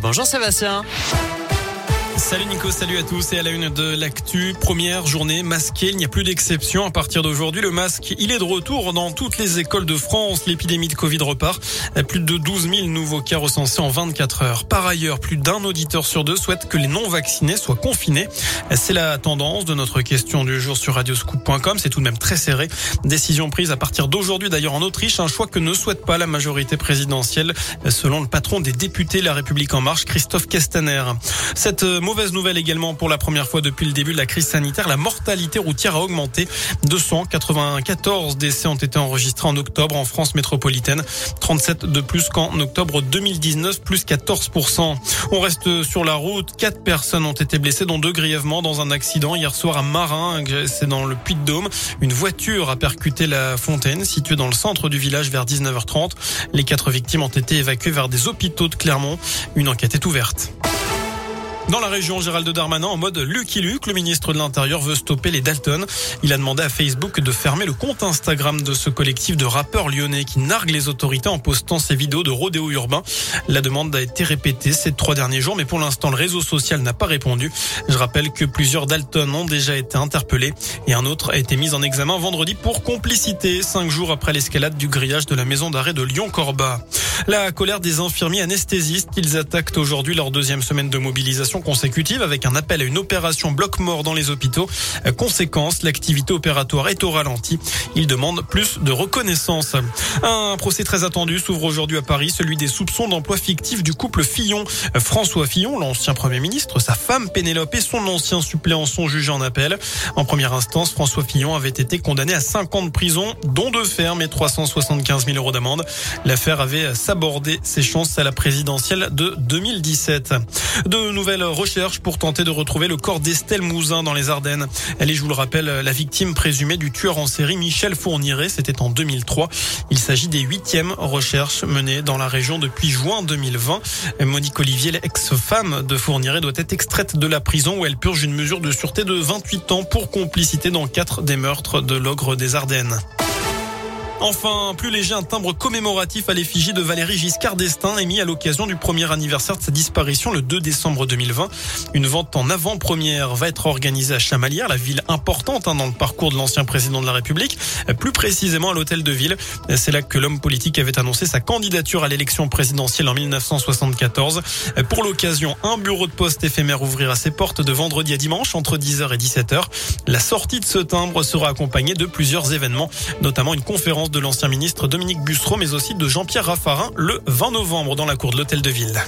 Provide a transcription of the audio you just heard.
Bonjour Sébastien. Salut Nico, salut à tous et à la une de l'actu. Première journée masquée, il n'y a plus d'exception. À partir d'aujourd'hui, le masque, il est de retour dans toutes les écoles de France. L'épidémie de Covid repart. Plus de 12 000 nouveaux cas recensés en 24 heures. Par ailleurs, plus d'un auditeur sur deux souhaite que les non-vaccinés soient confinés. C'est la tendance de notre question du jour sur radioscoop.com. C'est tout de même très serré. Décision prise à partir d'aujourd'hui d'ailleurs en Autriche. Un choix que ne souhaite pas la majorité présidentielle selon le patron des députés La République En Marche, Christophe Castaner. Cette Mauvaise nouvelle également pour la première fois depuis le début de la crise sanitaire. La mortalité routière a augmenté. 294 décès ont été enregistrés en octobre en France métropolitaine. 37 de plus qu'en octobre 2019, plus 14%. On reste sur la route. Quatre personnes ont été blessées, dont deux grièvement dans un accident hier soir à Marin. C'est dans le Puy-de-Dôme. Une voiture a percuté la fontaine située dans le centre du village vers 19h30. Les quatre victimes ont été évacuées vers des hôpitaux de Clermont. Une enquête est ouverte. Dans la région, Gérald Darmanin, en mode Lucky Luke, le ministre de l'Intérieur veut stopper les Dalton. Il a demandé à Facebook de fermer le compte Instagram de ce collectif de rappeurs lyonnais qui nargue les autorités en postant ses vidéos de rodéo urbain. La demande a été répétée ces trois derniers jours, mais pour l'instant, le réseau social n'a pas répondu. Je rappelle que plusieurs Dalton ont déjà été interpellés et un autre a été mis en examen vendredi pour complicité, cinq jours après l'escalade du grillage de la maison d'arrêt de Lyon-Corba. La colère des infirmiers anesthésistes qu'ils attaquent aujourd'hui leur deuxième semaine de mobilisation consécutive avec un appel à une opération bloc-mort dans les hôpitaux. Conséquence, l'activité opératoire est au ralenti. Ils demandent plus de reconnaissance. Un procès très attendu s'ouvre aujourd'hui à Paris, celui des soupçons d'emploi fictif du couple Fillon. François Fillon, l'ancien Premier ministre, sa femme Pénélope et son ancien suppléant sont jugés en appel. En première instance, François Fillon avait été condamné à 5 ans de prison, dont de ferme et 375 000 euros d'amende. L'affaire avait s'aborder ses chances à la présidentielle de 2017. De nouvelles recherches pour tenter de retrouver le corps d'Estelle Mouzin dans les Ardennes. Elle est, je vous le rappelle, la victime présumée du tueur en série Michel Fourniret. C'était en 2003. Il s'agit des huitièmes recherches menées dans la région depuis juin 2020. Monique Olivier, l'ex-femme de Fourniret, doit être extraite de la prison où elle purge une mesure de sûreté de 28 ans pour complicité dans quatre des meurtres de l'ogre des Ardennes. Enfin, plus léger, un timbre commémoratif à l'effigie de Valérie Giscard d'Estaing émis à l'occasion du premier anniversaire de sa disparition le 2 décembre 2020. Une vente en avant-première va être organisée à Chamalières, la ville importante hein, dans le parcours de l'ancien président de la République, plus précisément à l'hôtel de ville. C'est là que l'homme politique avait annoncé sa candidature à l'élection présidentielle en 1974. Pour l'occasion, un bureau de poste éphémère ouvrira ses portes de vendredi à dimanche entre 10h et 17h. La sortie de ce timbre sera accompagnée de plusieurs événements, notamment une conférence de l'ancien ministre Dominique Bussereau, mais aussi de Jean-Pierre Raffarin le 20 novembre dans la cour de l'Hôtel de Ville.